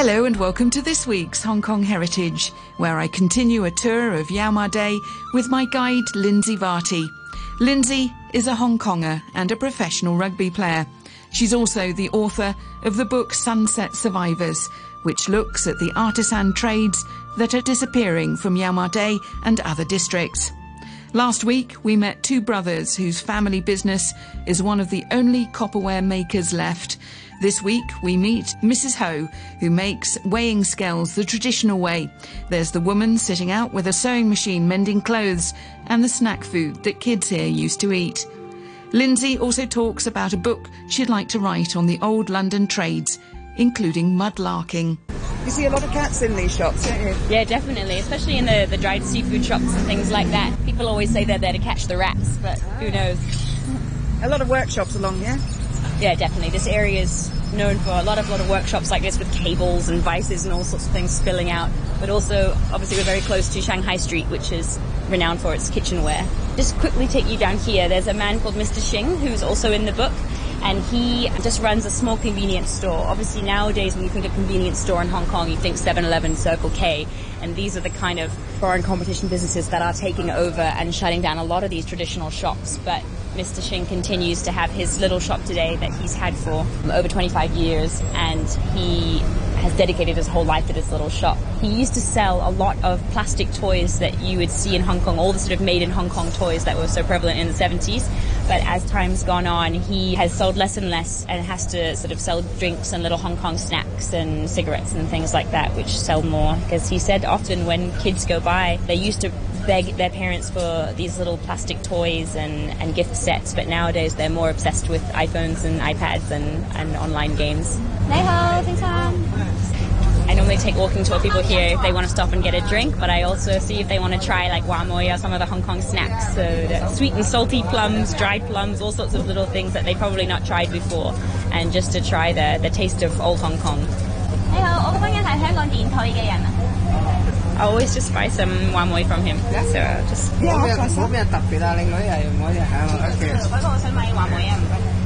Hello and welcome to this week's Hong Kong Heritage, where I continue a tour of Yau Ma Tei with my guide Lindsay Varty. Lindsay is a Hong Konger and a professional rugby player. She's also the author of the book Sunset Survivors, which looks at the artisan trades that are disappearing from Yau Ma Tei and other districts. Last week, we met two brothers whose family business is one of the only copperware makers left. This week, we meet Mrs. Ho, who makes weighing scales the traditional way. There's the woman sitting out with a sewing machine mending clothes and the snack food that kids here used to eat. Lindsay also talks about a book she'd like to write on the old London trades, including mudlarking. You see a lot of cats in these shops, don't you? Yeah, definitely, especially in the, the dried seafood shops and things like that. People always say they're there to catch the rats, but who knows? A lot of workshops along here. Yeah, definitely. This area is known for a lot of lot of workshops like this with cables and vices and all sorts of things spilling out. But also, obviously, we're very close to Shanghai Street, which is renowned for its kitchenware. Just quickly take you down here. There's a man called Mr. Xing who's also in the book and he just runs a small convenience store. Obviously nowadays when you think of convenience store in Hong Kong, you think 7-Eleven, Circle K, and these are the kind of foreign competition businesses that are taking over and shutting down a lot of these traditional shops. But Mr. Xing continues to have his little shop today that he's had for over 25 years, and he has dedicated his whole life to this little shop. He used to sell a lot of plastic toys that you would see in Hong Kong, all the sort of made in Hong Kong toys that were so prevalent in the 70s. But as time's gone on, he has sold less and less and has to sort of sell drinks and little Hong Kong snacks and cigarettes and things like that, which sell more. Because he said often when kids go by, they used to beg their parents for these little plastic toys and, and gift sets, but nowadays they're more obsessed with iPhones and iPads and, and online games. I normally take walking tour people here if they want to stop and get a drink, but I also see if they want to try like wah moi or some of the Hong Kong snacks. So sweet and salty plums, dried plums, all sorts of little things that they've probably not tried before, and just to try the, the taste of old Hong Kong. I always just buy some wah moi from him. Yeah. So I'll just um,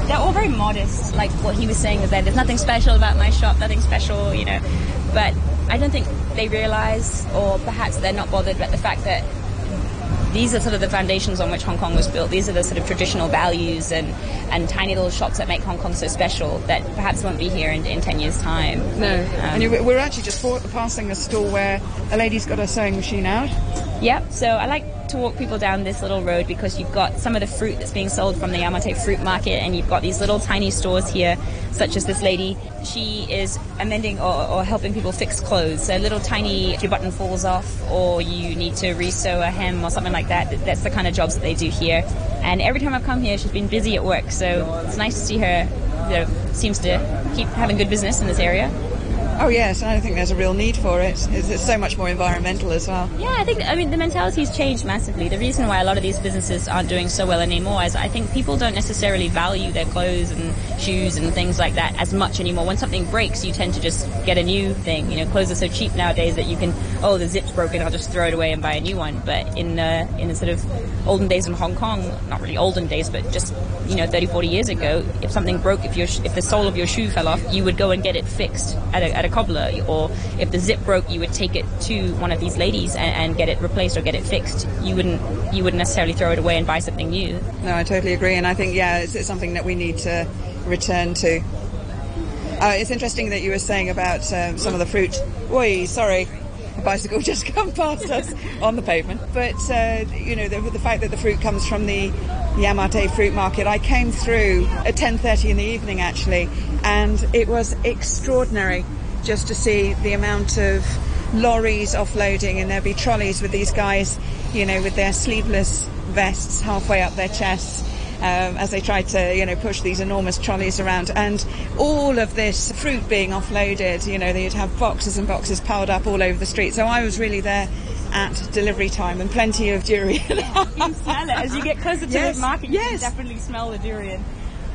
they're all very modest. Like what he was saying is that there's nothing special about my shop, nothing special, you know. But I don't think they realize, or perhaps they're not bothered about the fact that these are sort of the foundations on which Hong Kong was built. These are the sort of traditional values and, and tiny little shops that make Hong Kong so special that perhaps won't be here in, in 10 years' time. No. Um, and we're actually just passing a store where a lady's got her sewing machine out. Yep. So I like to walk people down this little road because you've got some of the fruit that's being sold from the Yau Ma Tei fruit market and you've got these little tiny stores here, such as this lady. She is amending or, or helping people fix clothes. So little tiny, if your button falls off or you need to resew a hem or something like that, that's the kind of jobs that they do here. And every time I've come here, she's been busy at work. So it's nice to see her, you know, seems to keep having good business in this area. Oh yes, I don't think there's a real need for it. It's, so much more environmental as well. Yeah, I think I mean the mentality's changed massively. The reason why a lot of these businesses aren't doing so well anymore is I think people don't necessarily value their clothes and shoes and things like that as much anymore. When something breaks, you tend to just get a new thing. You know, clothes are so cheap nowadays that you can oh the zip's broken, I'll just throw it away and buy a new one. But in the in the sort of olden days in Hong Kong, not really olden days, but just you know 30, 40 years ago, if something broke, if your if the sole of your shoe fell off, you would go and get it fixed at a, a cobbler, or if the zip broke, you would take it to one of these ladies and, and, get it replaced or get it fixed. You wouldn't you wouldn't necessarily throw it away and buy something new. No, I totally agree, and I think yeah, it's, it's something that we need to return to. Uh, it's interesting that you were saying about um, some of the fruit. Oi, sorry, a bicycle just come past us on the pavement. But uh, you know, the, the, fact that the fruit comes from the Yau Ma Tei fruit market, I came through at 10:30 in the evening actually, and it was extraordinary just to see the amount of lorries offloading, and there'd be trolleys with these guys, you know, with their sleeveless vests halfway up their chests. Um, as they tried to, you know, push these enormous trolleys around, and all of this fruit being offloaded. You know, they'd have boxes and boxes piled up all over the street. So I was really there at delivery time, and plenty of durian. you smell it as you get closer to yes, the market. You yes. can definitely smell the durian.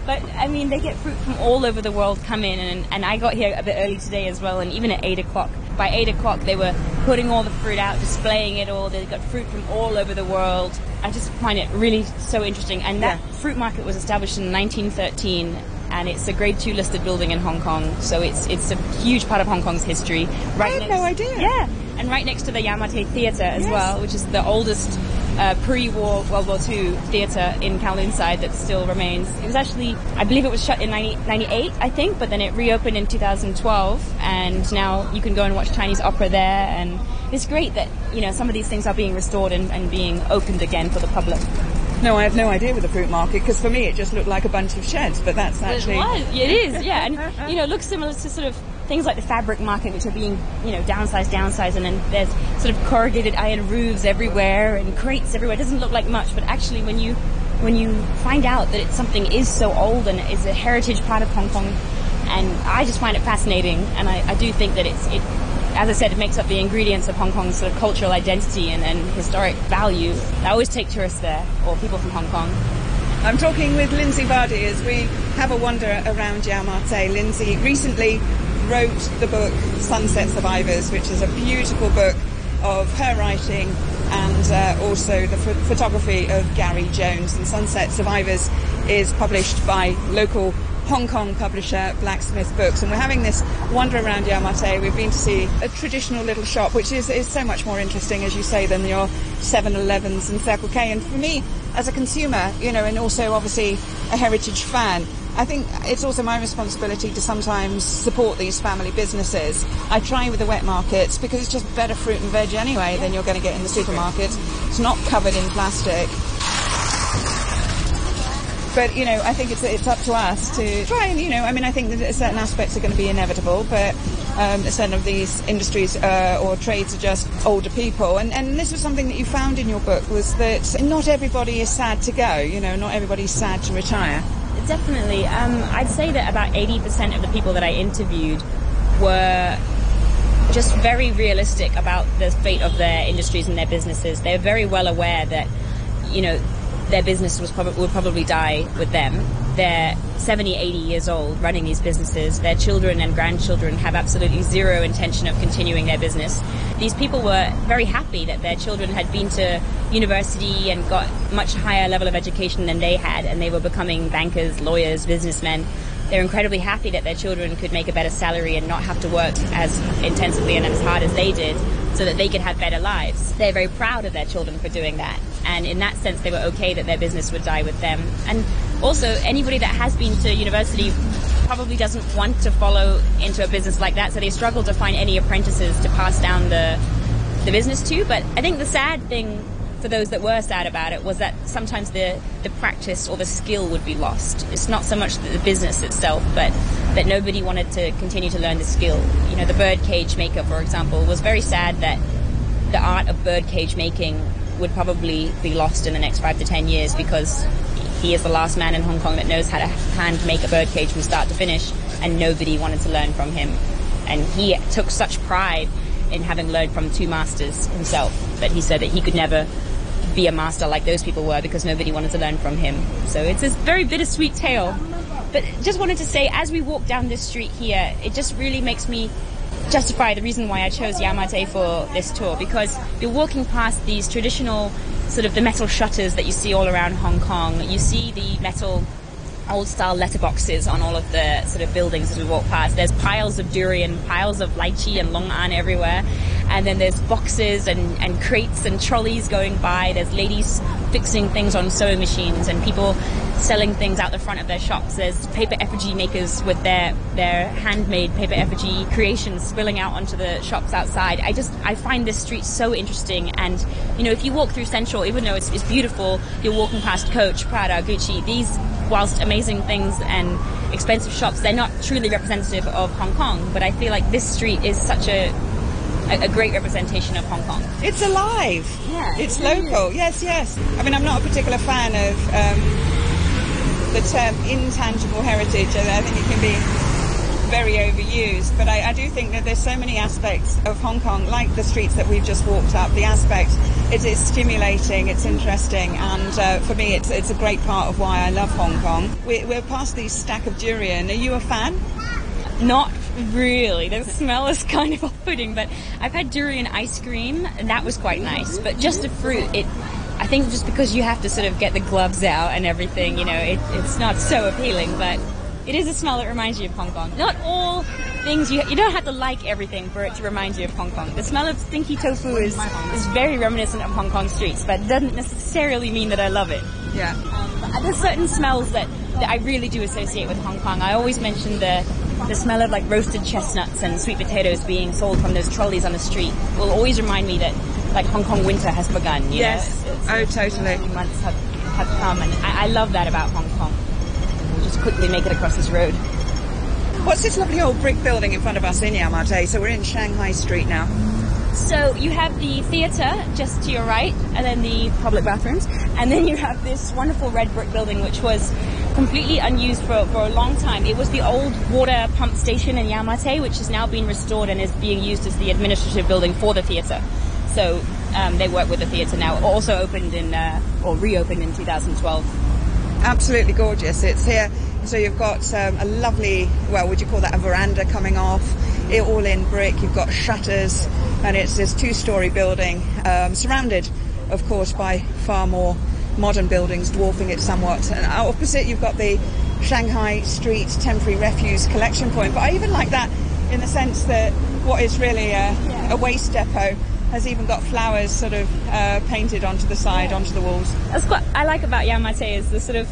But I mean, they get fruit from all over the world come in, and, and I got here a bit early today as well. And even at eight o'clock, by eight o'clock, they were putting all the fruit out, displaying it all. They got fruit from all over the world. I just find it really so interesting. And that yeah. fruit market was established in 1913 and it's a Grade Two listed building in Hong Kong. So it's it's a huge part of Hong Kong's history. Right I had next, no idea. Yeah, and right next to the Yau Ma Tei Theatre as yes. well, which is the oldest uh, pre-war World War II theatre in Kowloon side that still remains. It was actually, I believe it was shut in 90, 98, I think, but then it reopened in 2012, and now you can go and watch Chinese opera there, and it's great that, you know, some of these things are being restored and, and being opened again for the public. No, I have no idea with the fruit market because for me it just looked like a bunch of sheds, but that's actually. It was. It is, yeah, and you know, looks similar to sort of things like the fabric market, which are being, you know, downsized, downsized, and then there's sort of corrugated iron roofs everywhere and crates everywhere. It doesn't look like much, but actually, when you when you find out that it's something is so old and is a heritage part of Hong Kong, and I just find it fascinating, and I, I do think that it's it. As I said, it makes up the ingredients of Hong Kong's sort of cultural identity and, and historic value. I always take tourists there, or people from Hong Kong. I'm talking with Lindsay Varty as we have a wander around Yau Ma Tei. Lindsay recently wrote the book Sunset Survivors, which is a beautiful book of her writing and uh, also the ph- photography of Gary Jones. And Sunset Survivors is published by local Hong Kong publisher Blacksmith Books. And we're having this wander around Yau Ma Tei. We've been to see a traditional little shop, which is, is so much more interesting, as you say, than your 7-Elevens and Circle K. And for me, as a consumer, you know, and also obviously a heritage fan, I think it's also my responsibility to sometimes support these family businesses. I try with the wet markets because it's just better fruit and veg anyway than you're going to get in the supermarkets. It's not covered in plastic. But you know, I think it's it's up to us to try and you know, I mean, I think that certain aspects are going to be inevitable, but um, certain of these industries uh, or trades are just older people. And, and this was something that you found in your book was that not everybody is sad to go. You know, not everybody's sad to retire. Definitely. Um, I'd say that about 80% of the people that I interviewed were just very realistic about the fate of their industries and their businesses. They're very well aware that, you know, their business was prob- would probably die with them. They're 70, 80 years old running these businesses. Their children and grandchildren have absolutely zero intention of continuing their business. These people were very happy that their children had been to university and got much higher level of education than they had, and they were becoming bankers, lawyers, businessmen. They're incredibly happy that their children could make a better salary and not have to work as intensively and as hard as they did so that they could have better lives. They're very proud of their children for doing that. And in that sense, they were okay that their business would die with them. And also, anybody that has been to university probably doesn't want to follow into a business like that, so they struggle to find any apprentices to pass down the the business to. But I think the sad thing for those that were sad about it was that sometimes the, the practice or the skill would be lost. It's not so much the business itself, but that nobody wanted to continue to learn the skill. You know, the bird cage maker, for example, was very sad that the art of bird cage making would probably be lost in the next five to ten years because he is the last man in Hong Kong that knows how to hand make a bird cage from start to finish, and nobody wanted to learn from him. And he took such pride in having learned from two masters himself that he said that he could never be a master like those people were because nobody wanted to learn from him. So it's a very bittersweet tale. But just wanted to say, as we walk down this street here, it just really makes me justify the reason why I chose Yau Ma Tei for this tour because you're walking past these traditional sort of the metal shutters that you see all around Hong Kong. You see the metal old style letterboxes on all of the sort of buildings as we walk past. There's piles of durian, piles of lychee and longan everywhere. And then there's boxes and, and crates and trolleys going by. There's ladies fixing things on sewing machines and people selling things out the front of their shops. There's paper effigy makers with their, their handmade paper effigy creations spilling out onto the shops outside. I just, I find this street so interesting. And, you know, if you walk through Central, even though it's, it's beautiful, you're walking past Coach, Prada, Gucci, these, whilst amazing things and expensive shops, they're not truly representative of Hong Kong. But I feel like this street is such a a, a, great representation of Hong Kong. It's alive. Yeah. It's local. Yes, yes. I mean, I'm not a particular fan of um, the term intangible heritage. I think it can be very overused, but I, I, do think that there's so many aspects of Hong Kong, like the streets that we've just walked up. The aspect it is stimulating, it's interesting, and uh, for me, it's it's a great part of why I love Hong Kong. We're, we're past the stack of durian. Are you a fan? Not really. The smell is kind of off-putting, but I've had durian ice cream, and that was quite nice. But just the fruit, it. I think just because you have to sort of get the gloves out and everything, you know, it, it's not so appealing. But It is a smell that reminds you of Hong Kong. Not all things you you don't have to like everything for it to remind you of Hong Kong. The smell of stinky tofu is is very reminiscent of Hong Kong streets, but it doesn't necessarily mean that I love it. Yeah. Um, there's certain smells that, that I really do associate with Hong Kong. I always mention the the smell of like roasted chestnuts and sweet potatoes being sold from those trolleys on the street will always remind me that like Hong Kong winter has begun. You Yes. know? It's- Oh, totally. months have, have come, and I, I love that about Hong Kong. We'll just quickly make it across this road. What's this lovely old brick building in front of us in Yau Ma So we're in Shanghai Street now. So you have the theatre just to your right, and then the public bathrooms, and then you have this wonderful red brick building, which was completely unused for, for a long time. It was the old water pump station in Yau Ma Tei, which has now been restored and is being used as the administrative building for the theatre. So um, they work with the theatre now. Also opened in uh, or reopened in 2012. Absolutely gorgeous. It's here. So you've got um, a lovely, well, would you call that a veranda coming off? It all in brick. You've got shutters, and it's this two-story building, um, surrounded, of course, by far more modern buildings, dwarfing it somewhat. And opposite, you've got the Shanghai Street Temporary Refuse Collection Point. But I even like that in the sense that what is really a, a waste depot has even got flowers sort of uh, painted onto the side, onto the walls. That's what I like about Yau Ma Tei is the sort of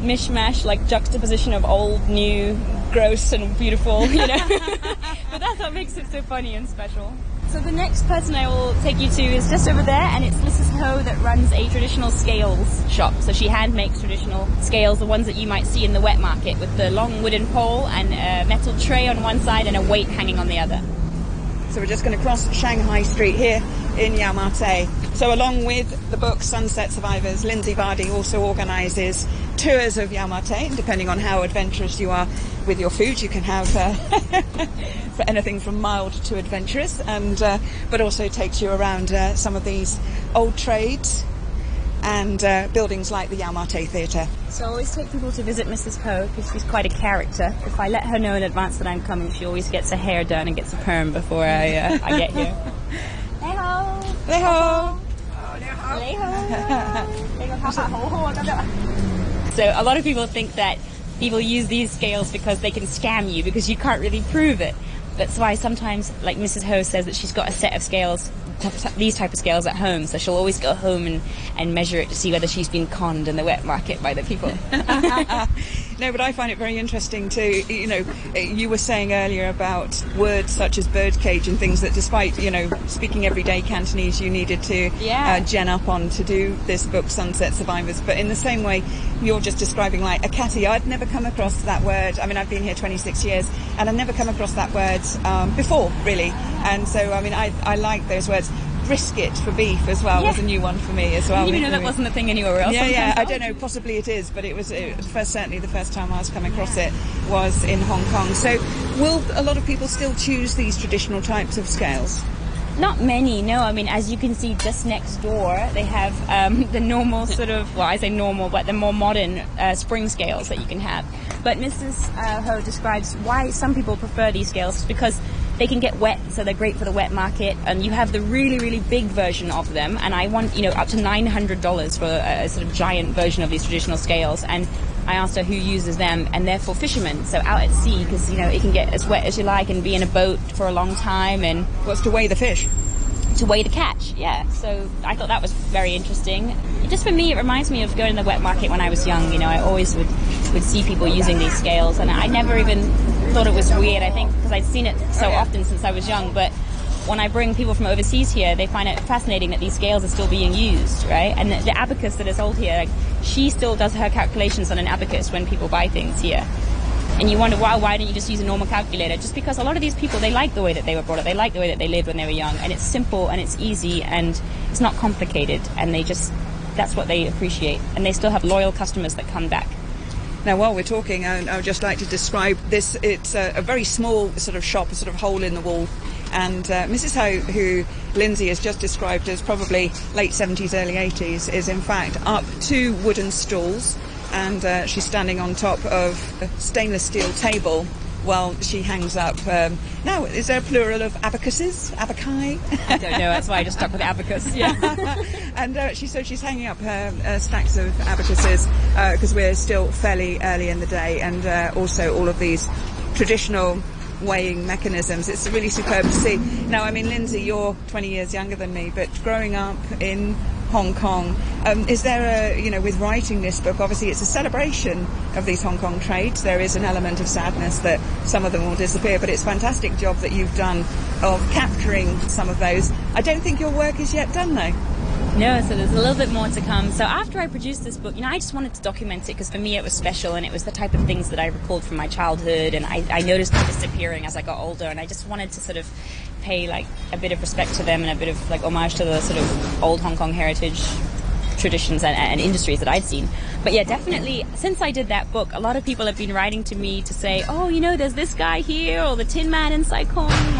mishmash, like juxtaposition of old, new, gross, and beautiful. You know, but that's what makes it so funny and special. So the next person I will take you to is just over there, and it's Mrs. Ho that runs a traditional scales shop. So she hand makes traditional scales, the ones that you might see in the wet market, with the long wooden pole and a metal tray on one side and a weight hanging on the other. So we're just going to cross Shanghai Street here in Yau Ma Tei. So along with the book Sunset Survivors, Lindsay Varty also organises tours of Yau Ma Tei. And depending on how adventurous you are with your food, you can have uh, for anything from mild to adventurous, and uh, but also takes you around uh, some of these old trades and uh, buildings like the Yau Ma Tei Theatre. So I always take people to visit Mrs. Ho because she's quite a character. If I let her know in advance that I'm coming, she always gets her hair done and gets a perm before I uh, I get here. Hey ho! Hey ho! So a lot of people think that people use these scales because they can scam you because you can't really prove it. That's why sometimes, like Mrs. Ho says, that she's got a set of scales, these type of scales at home. So she'll always go home and, and measure it to see whether she's been conned in the wet market by the people. No, but I find it very interesting too. You know, you were saying earlier about words such as birdcage and things that, despite you know speaking everyday Cantonese, you needed to Yeah. uh, gen up on to do this book, Sunset Survivors. But in the same way, you're just describing like a catty. I'd never come across that word. I mean, I've been here 26 years, and I've never come across that word um, before, really. And so, I mean, I, I like those words. Brisket for beef as well was a new one for me as well. You know that wasn't a thing anywhere else. yeah, yeah. I don't know. Possibly it is, but it was, it first, certainly the first time I was coming across it was in Hong Kong. So, will a lot of people still choose these traditional types of scales? Not many, no. I mean, as you can see just next door, they have um, the normal sort of, well, I say normal, but the more modern uh, spring scales that you can have. But Mrs. Uh, Ho describes why some people prefer these scales because they can get wet, so they're great for the wet market. And you have the really, really big version of them. And I want, you know, up to $900 for a, a sort of giant version of these traditional scales. And I asked her who uses them, and they're for fishermen, so out at sea, because, you know, it can get as wet as you like and be in a boat for a long time. And What's to weigh the fish? to weigh the catch. Yeah, so I thought that was very interesting. Just for me, it reminds me of going to the wet market when I was young. You know, I always would would see people using these scales, and I never even thought it was weird. I think because I'd seen it so often since I was young, but. When I bring people from overseas here, they find it fascinating that these scales are still being used, right? And the, the abacus that is sold here, like, she still does her calculations on an abacus when people buy things here. And you wonder why why don't you just use a normal calculator? Just because a lot of these people they like the way that they were brought up. They like the way that they lived when they were young. And it's simple and it's easy and it's not complicated. And they just that's what they appreciate. And they still have loyal customers that come back Now, while we're talking, I, I would just like to describe this. It's a, a very small sort of shop, a sort of hole in the wall. And uh, Mrs. Ho, who Lindsay has just described as probably late 70s, early 80s, is in fact up two wooden stools. And uh, she's standing on top of a stainless steel table while she hangs up. Um, now, is there a plural of abacuses? Abaci? I don't know. That's why I just stuck with abacus. Yeah. and uh, she so she's hanging up her uh, stacks of abacuses because we're still fairly early in the day, and uh, also all of these traditional weighing mechanisms. It's really superb to see. Now, I mean, Lindsay, you're 20 years younger than me, but growing up in Hong Kong, um, is there a, you know, with writing this book, obviously it's a celebration of these Hong Kong trades. There is an element of sadness that some of them will disappear, but it's a fantastic job that you've done of capturing some of those. I don't think your work is yet done though. No, so there's a little bit more to come. So after I produced this book, you know, I just wanted to document it because for me it was special and it was the type of things that I recalled from my childhood and I, I noticed them disappearing as I got older and I just wanted to sort of pay like a bit of respect to them and a bit of like homage to the sort of old Hong Kong heritage traditions and, and, industries that I'd seen. But yeah, definitely, since I did that book, a lot of people have been writing to me to say, oh, you know, there's this guy here, or the Tin Man in Sai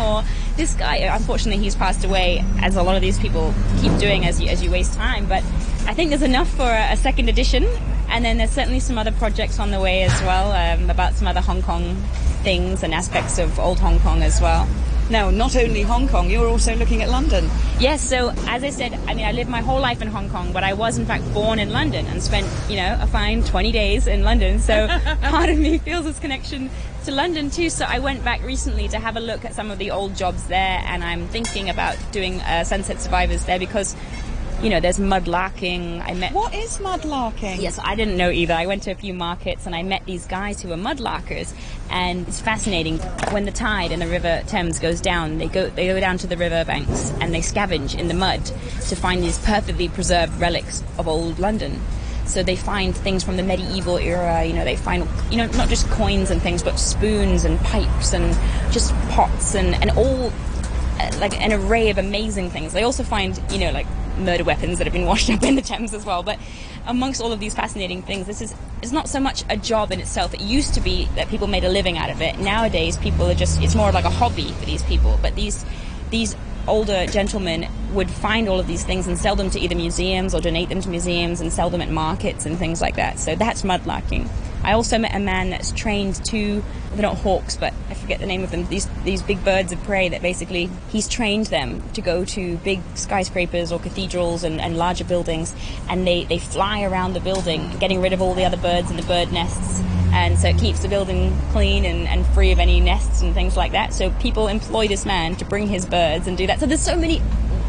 or this guy. Unfortunately, he's passed away, as a lot of these people keep doing as you, as you waste time. But I think there's enough for a, a second edition. And then there's certainly some other projects on the way as well um, about some other Hong Kong things and aspects of old Hong Kong as well. Now, not only Hong Kong, you're also looking at London. Yes, so as I said, I mean, I lived my whole life in Hong Kong, but I was in fact born in London and spent, you know, a fine 20 days in London. So part of me feels this connection to London too. So I went back recently to have a look at some of the old jobs there, and I'm thinking about doing uh, Sunset Survivors there because you know, there's mudlarking. I met. What is mudlarking? Yes, I didn't know either. I went to a few markets and I met these guys who were mudlarkers, and it's fascinating. When the tide in the River Thames goes down, they go they go down to the river banks and they scavenge in the mud to find these perfectly preserved relics of old London. So they find things from the medieval era. You know, they find you know not just coins and things, but spoons and pipes and just pots and and all uh, like an array of amazing things. They also find you know like murder weapons that have been washed up in the Thames as well. But amongst all of these fascinating things, this is it's not so much a job in itself. It used to be that people made a living out of it. Nowadays, people are just it's more like a hobby for these people. But these these older gentlemen would find all of these things and sell them to either museums or donate them to museums and sell them at markets and things like that. So that's mudlarking. I also met a man that's trained to, they're not hawks, but I forget the name of them, these, these big birds of prey that basically he's trained them to go to big skyscrapers or cathedrals and, and larger buildings and they, they fly around the building, getting rid of all the other birds and the bird nests. And so it keeps the building clean and, and free of any nests and things like that. So people employ this man to bring his birds and do that. So there's so many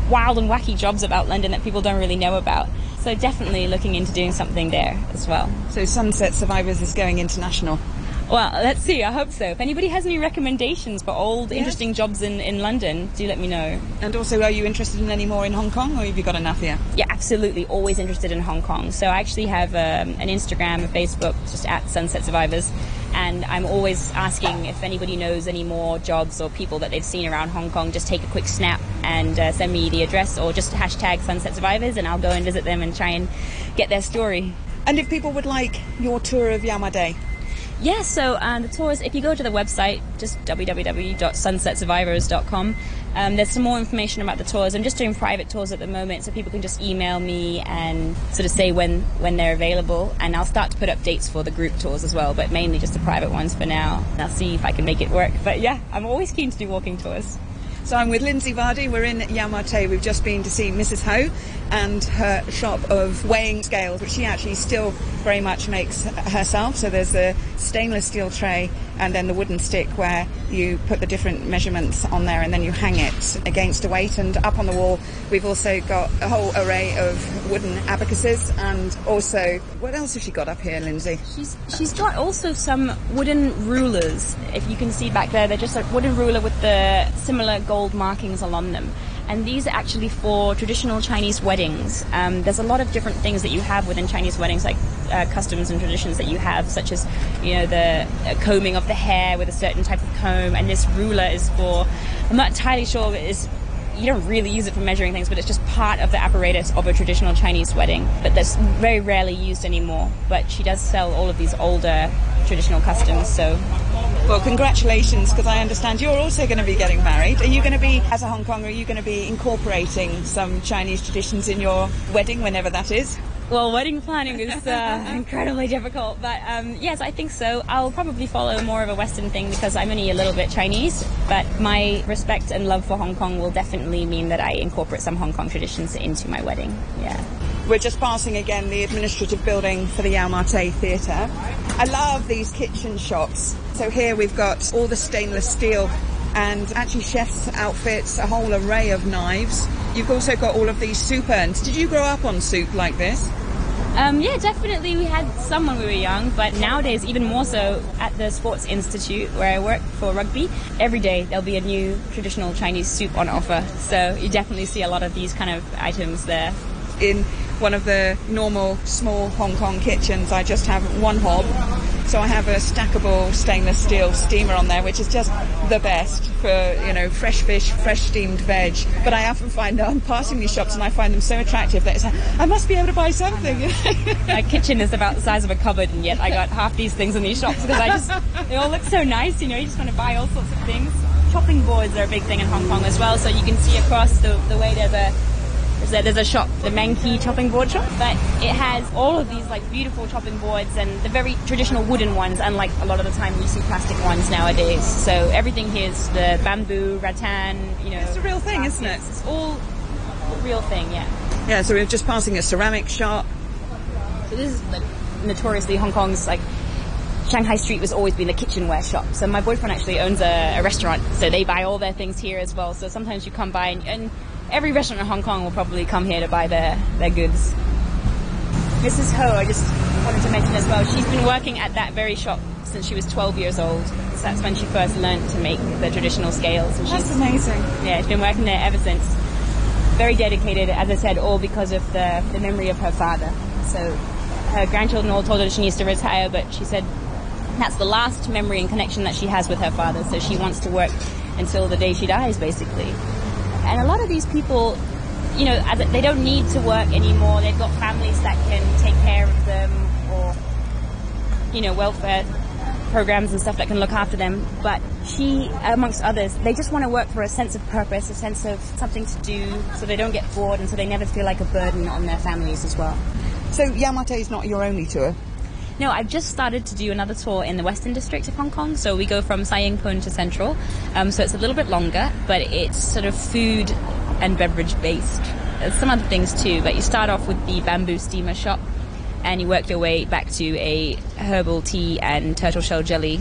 wild and wacky jobs about London that people don't really know about. So definitely looking into doing something there as well. So Sunset Survivors is going international. Well, let's see. I hope so. If anybody has any recommendations for old, yes. interesting jobs in, in London, do let me know. And also, are you interested in any more in Hong Kong, or have you got enough here? Yeah, absolutely. Always interested in Hong Kong. So I actually have um, an Instagram, a Facebook, just at Sunset Survivors and I'm always asking if anybody knows any more jobs or people that they've seen around Hong Kong. Just take a quick snap and uh, send me the address, or just hashtag Sunset Survivors, and I'll go and visit them and try and get their story. And if people would like your tour of Yau Ma Tei, yeah, so um, the tours, if you go to the website, just www.sunsetsurvivors.com, um, there's some more information about the tours. I'm just doing private tours at the moment, so people can just email me and sort of say when, when they're available. And I'll start to put up dates for the group tours as well, but mainly just the private ones for now. I'll see if I can make it work. But yeah, I'm always keen to do walking tours. So I'm with Lindsay Varty. We're in Yau Ma Tei. We've just been to see Mrs. Ho and her shop of weighing scales, which she actually still very much makes herself. So there's a stainless steel tray and then the wooden stick where you put the different measurements on there and then you hang it against a weight. And up on the wall, we've also got a whole array of wooden abacuses and also, what else has she got up here, Lindsay? She's, she's got also some wooden rulers. If you can see back there, they're just a wooden ruler with the similar gold markings along them and these are actually for traditional Chinese weddings. Um, there's a lot of different things that you have within Chinese weddings, like uh, customs and traditions that you have, such as you know the uh, combing of the hair with a certain type of comb, and this ruler is for. I'm not entirely sure it is you don't really use it for measuring things, but it's just part of the apparatus of a traditional Chinese wedding. But that's very rarely used anymore. But she does sell all of these older traditional customs, so. Well, congratulations, because I understand you're also going to be getting married. Are you going to be, as a Hong Konger, are you going to be incorporating some Chinese traditions in your wedding, whenever that is? Well, wedding planning is uh, incredibly difficult, but um, yes, I think so. I'll probably follow more of a Western thing because I'm only a little bit Chinese, but my respect and love for Hong Kong will definitely mean that I incorporate some Hong Kong traditions into my wedding. Yeah. We're just passing again the administrative building for the Yau Ma Tei Theatre. I love these kitchen shops. So here we've got all the stainless steel and actually chef's outfits, a whole array of knives. You've also got all of these soup urns. Did you grow up on soup like this? Um, yeah, definitely. We had some when we were young, but nowadays, even more so at the Sports Institute where I work for rugby. Every day there'll be a new traditional Chinese soup on offer. So you definitely see a lot of these kind of items there. In one of the normal small Hong Kong kitchens, I just have one hob. So I have a stackable stainless steel steamer on there, which is just the best for, you know, fresh fish, fresh steamed veg. But I often find that I'm passing these shops and I find them so attractive that it's like, I must be able to buy something. My kitchen is about the size of a cupboard and yet I got half these things in these shops because I just, they all look so nice, you know, you just want to buy all sorts of things. Chopping boards are a big thing in Hong Kong as well, so you can see across the, the way there's a there's a, there's a shop, the Mankey chopping board shop, but it has all of these like beautiful chopping boards and the very traditional wooden ones, unlike a lot of the time you see plastic ones nowadays. So everything here is the bamboo, rattan, you know. It's a real thing, isn't it? It's all a real thing, yeah. Yeah, so we're just passing a ceramic shop. So this is like notoriously Hong Kong's like Shanghai Street was always been a kitchenware shop. So my boyfriend actually owns a, a, restaurant, so they buy all their things here as well. So sometimes you come by and, and every restaurant in Hong Kong will probably come here to buy their, their goods. Mrs. Ho, I just wanted to mention as well, she's been working at that very shop since she was 12 years old. So that's when she first learned to make the traditional scales. And that's amazing. Yeah, she's been working there ever since. Very dedicated, as I said, all because of the, the memory of her father. So her grandchildren all told her she needs to retire, but she said that's the last memory and connection that she has with her father. So she wants to work until the day she dies, basically. And a lot of these people, you know, they don't need to work anymore. They've got families that can take care of them or, you know, welfare programs and stuff that can look after them. But she, amongst others, they just want to work for a sense of purpose, a sense of something to do, so they don't get bored and so they never feel like a burden on their families as well. So Yau Ma Tei is not your only tour? No, I've just started to do another tour in the Western District of Hong Kong. So we go from Sai Ying Pun to Central. Um, so it's a little bit longer, but it's sort of food and beverage based. There's some other things too, but you start off with the bamboo steamer shop and you work your way back to a herbal tea and turtle shell jelly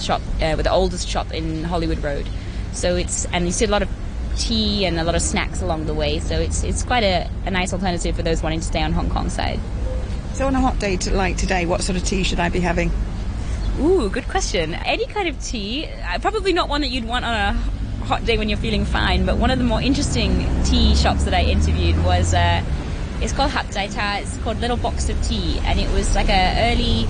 shop uh, with the oldest shop in Hollywood Road. So it's, and you see a lot of tea and a lot of snacks along the way. So it's, it's quite a, a nice alternative for those wanting to stay on Hong Kong side. So on a hot day to, like today, what sort of tea should I be having? Ooh, good question. Any kind of tea, uh, probably not one that you'd want on a hot day when you're feeling fine, but one of the more interesting tea shops that I interviewed was, uh, it's called Hap Ta, it's called Little Box of Tea, and it was like a early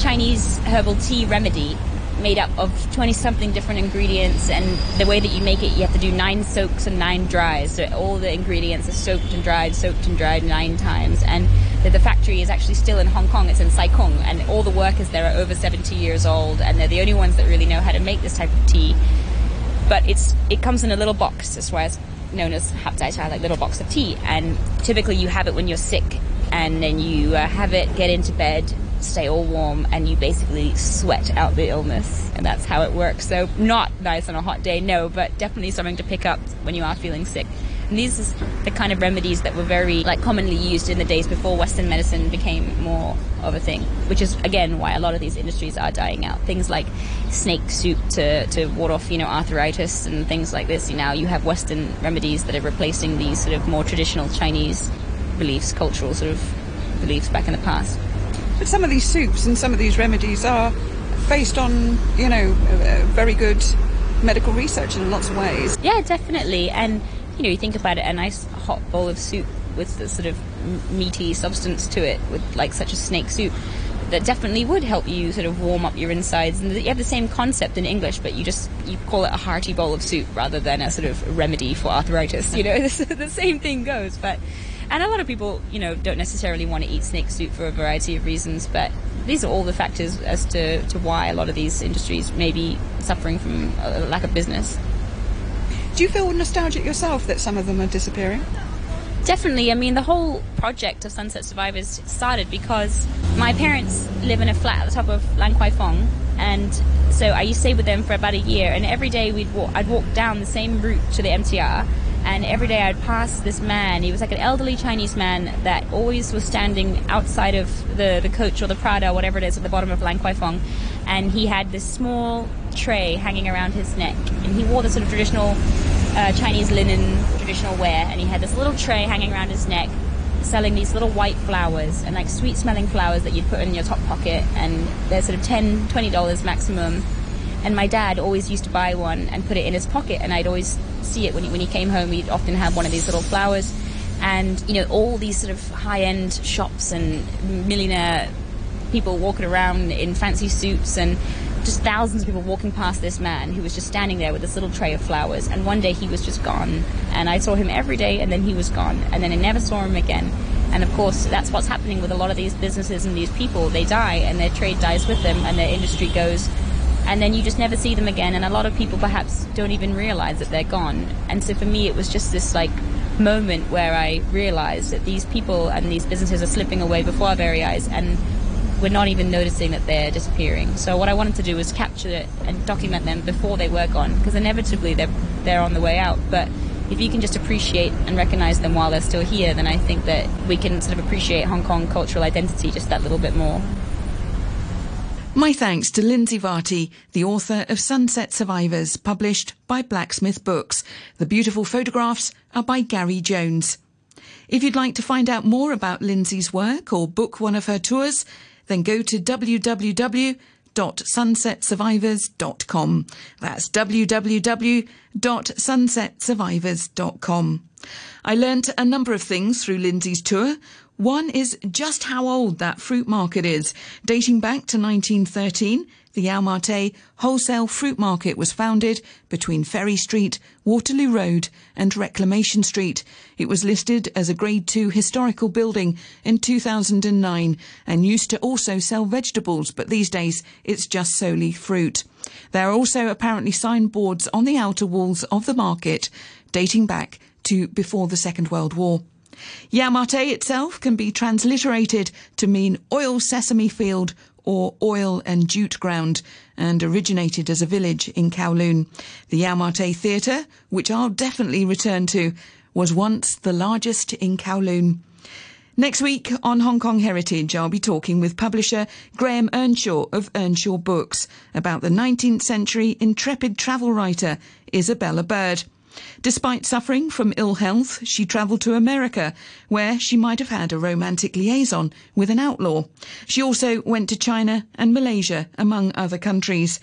Chinese herbal tea remedy made up of 20 something different ingredients and the way that you make it you have to do nine soaks and nine dries so all the ingredients are soaked and dried soaked and dried nine times and the, the factory is actually still in Hong Kong. It's in Sai Kung and all the workers there are over 70 years old and they're the only ones that really know how to make this type of tea. But it's it comes in a little box. That's why it's known as hap zai cha like little box of tea. And typically you have it when you're sick and then you uh, have it get into bed stay all warm and you basically sweat out the illness. And that's how it works. So not nice on a hot day no but definitely something to pick up when you are feeling sick and these are the kind of remedies that were very like commonly used in the days before western medicine became more of a thing which is again why a lot of these industries are dying out things like snake soup to, to ward off you know arthritis and things like this you know you have western remedies that are replacing these sort of more traditional chinese beliefs cultural sort of beliefs back in the past but some of these soups and some of these remedies are based on, you know, uh, very good medical research in lots of ways. Yeah, definitely. And, you know, you think about it, a nice hot bowl of soup with the sort of meaty substance to it, with like such a snake soup, that definitely would help you sort of warm up your insides. And you have the same concept in English, but you just you call it a hearty bowl of soup rather than a sort of remedy for arthritis. You know, the same thing goes, but and a lot of people, you know, don't necessarily want to eat snake soup for a variety of reasons, but these are all the factors as to, to why a lot of these industries may be suffering from a lack of business. Do you feel nostalgic yourself that some of them are disappearing? Definitely. I mean, the whole project of Sunset Survivors started because my parents live in a flat at the top of Lan Kwai Fong, and so I used to stay with them for about a year. And every day we'd walk, I'd walk down the same route to the MTR, and every day I'd pass this man. He was like an elderly Chinese man that always was standing outside of the, the coach or the Prada, or whatever it is, at the bottom of Lan Kwai Fong, and he had this small tray hanging around his neck, and he wore the sort of traditional uh, Chinese linen traditional wear, and he had this little tray hanging around his neck, selling these little white flowers and like sweet smelling flowers that you'd put in your top pocket, and they're sort of 10 20 dollars maximum. And my dad always used to buy one and put it in his pocket, and I'd always see it when he, when he came home. He'd often have one of these little flowers, and you know all these sort of high end shops and millionaire people walking around in fancy suits and just thousands of people walking past this man who was just standing there with this little tray of flowers. And one day he was just gone. And I saw him every day, and then he was gone. And then I never saw him again. And of course, that's what's happening with a lot of these businesses and these people. They die, and their trade dies with them, and their industry goes. And then you just never see them again. And a lot of people perhaps don't even realize that they're gone. And so for me, it was just this like moment where I realized that these people and these businesses are slipping away before our very eyes. And we're not even noticing that they're disappearing. So what I wanted to do was capture it and document them before they were gone, because inevitably they're they're on the way out. But if you can just appreciate and recognize them while they're still here, then I think that we can sort of appreciate Hong Kong cultural identity just that little bit more. My thanks to Lindsay Varty, the author of Sunset Survivors, published by Blacksmith Books. The beautiful photographs are by Gary Jones. If you'd like to find out more about Lindsay's work or book one of her tours, then go to www.sunsetsurvivors.com. That's www.sunsetsurvivors.com. I learnt a number of things through Lindsay's tour. One is just how old that fruit market is, dating back to 1913 the Yau Ma Tei Wholesale Fruit Market was founded between Ferry Street, Waterloo Road and Reclamation Street. It was listed as a Grade 2 historical building in 2009 and used to also sell vegetables, but these days it's just solely fruit. There are also apparently signboards on the outer walls of the market dating back to before the Second World War. Yau Ma Tei itself can be transliterated to mean oil sesame field or oil and jute ground and originated as a village in Kowloon. The Yau Ma Tei Theatre, which I'll definitely return to, was once the largest in Kowloon. Next week on Hong Kong Heritage, I'll be talking with publisher Graham Earnshaw of Earnshaw Books about the 19th century intrepid travel writer Isabella Bird. Despite suffering from ill health, she travelled to America, where she might have had a romantic liaison with an outlaw. She also went to China and Malaysia, among other countries.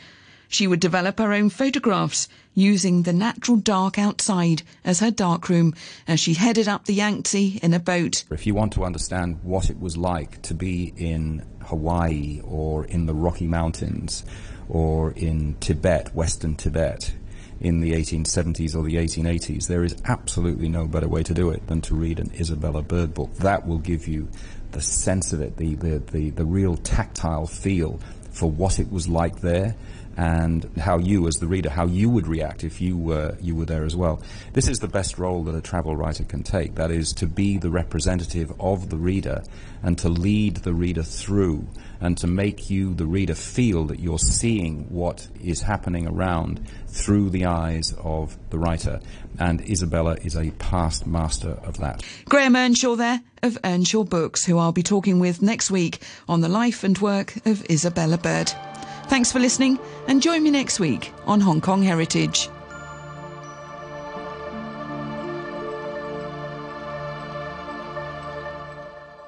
She would develop her own photographs using the natural dark outside as her darkroom as she headed up the Yangtze in a boat. If you want to understand what it was like to be in Hawaii or in the Rocky Mountains or in Tibet, Western Tibet, in the 1870s or the 1880s, there is absolutely no better way to do it than to read an Isabella Bird book. That will give you the sense of it, the, the, the, the real tactile feel for what it was like there and how you, as the reader, how you would react if you were you were there as well. This is the best role that a travel writer can take. That is to be the representative of the reader and to lead the reader through and to make you, the reader, feel that you're seeing what is happening around through the eyes of the writer. And Isabella is a past master of that. Graham Earnshaw there of Earnshaw Books, who I'll be talking with next week on the life and work of Isabella Bird. Thanks for listening and join me next week on Hong Kong Heritage.